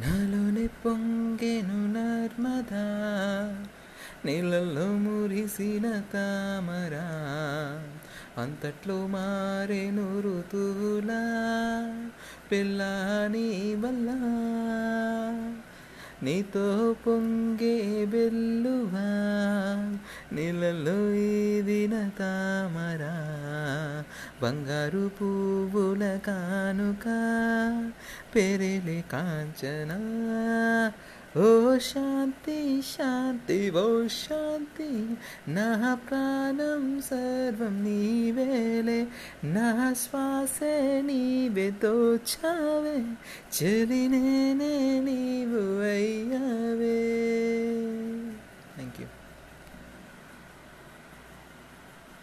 నాలోనే పొంగెను నర్మదా నీళ్ళల్లో మురిసిన తామరా అంతట్లో మారేను ఋతువులా పిల్లాని వల్ల నీతో పొంగే బెల్లువా నీళ్ళల్లో ఈదిన తామరా బంగారు పువ్వుల కానుక పెరిలి కాంచనా. ఓ శాంతి శాంతి ఓ శాంతి నా ప్రాణం సర్వం నీవేలే నా శ్వాసే నీవే తోచావే చెలి నేనే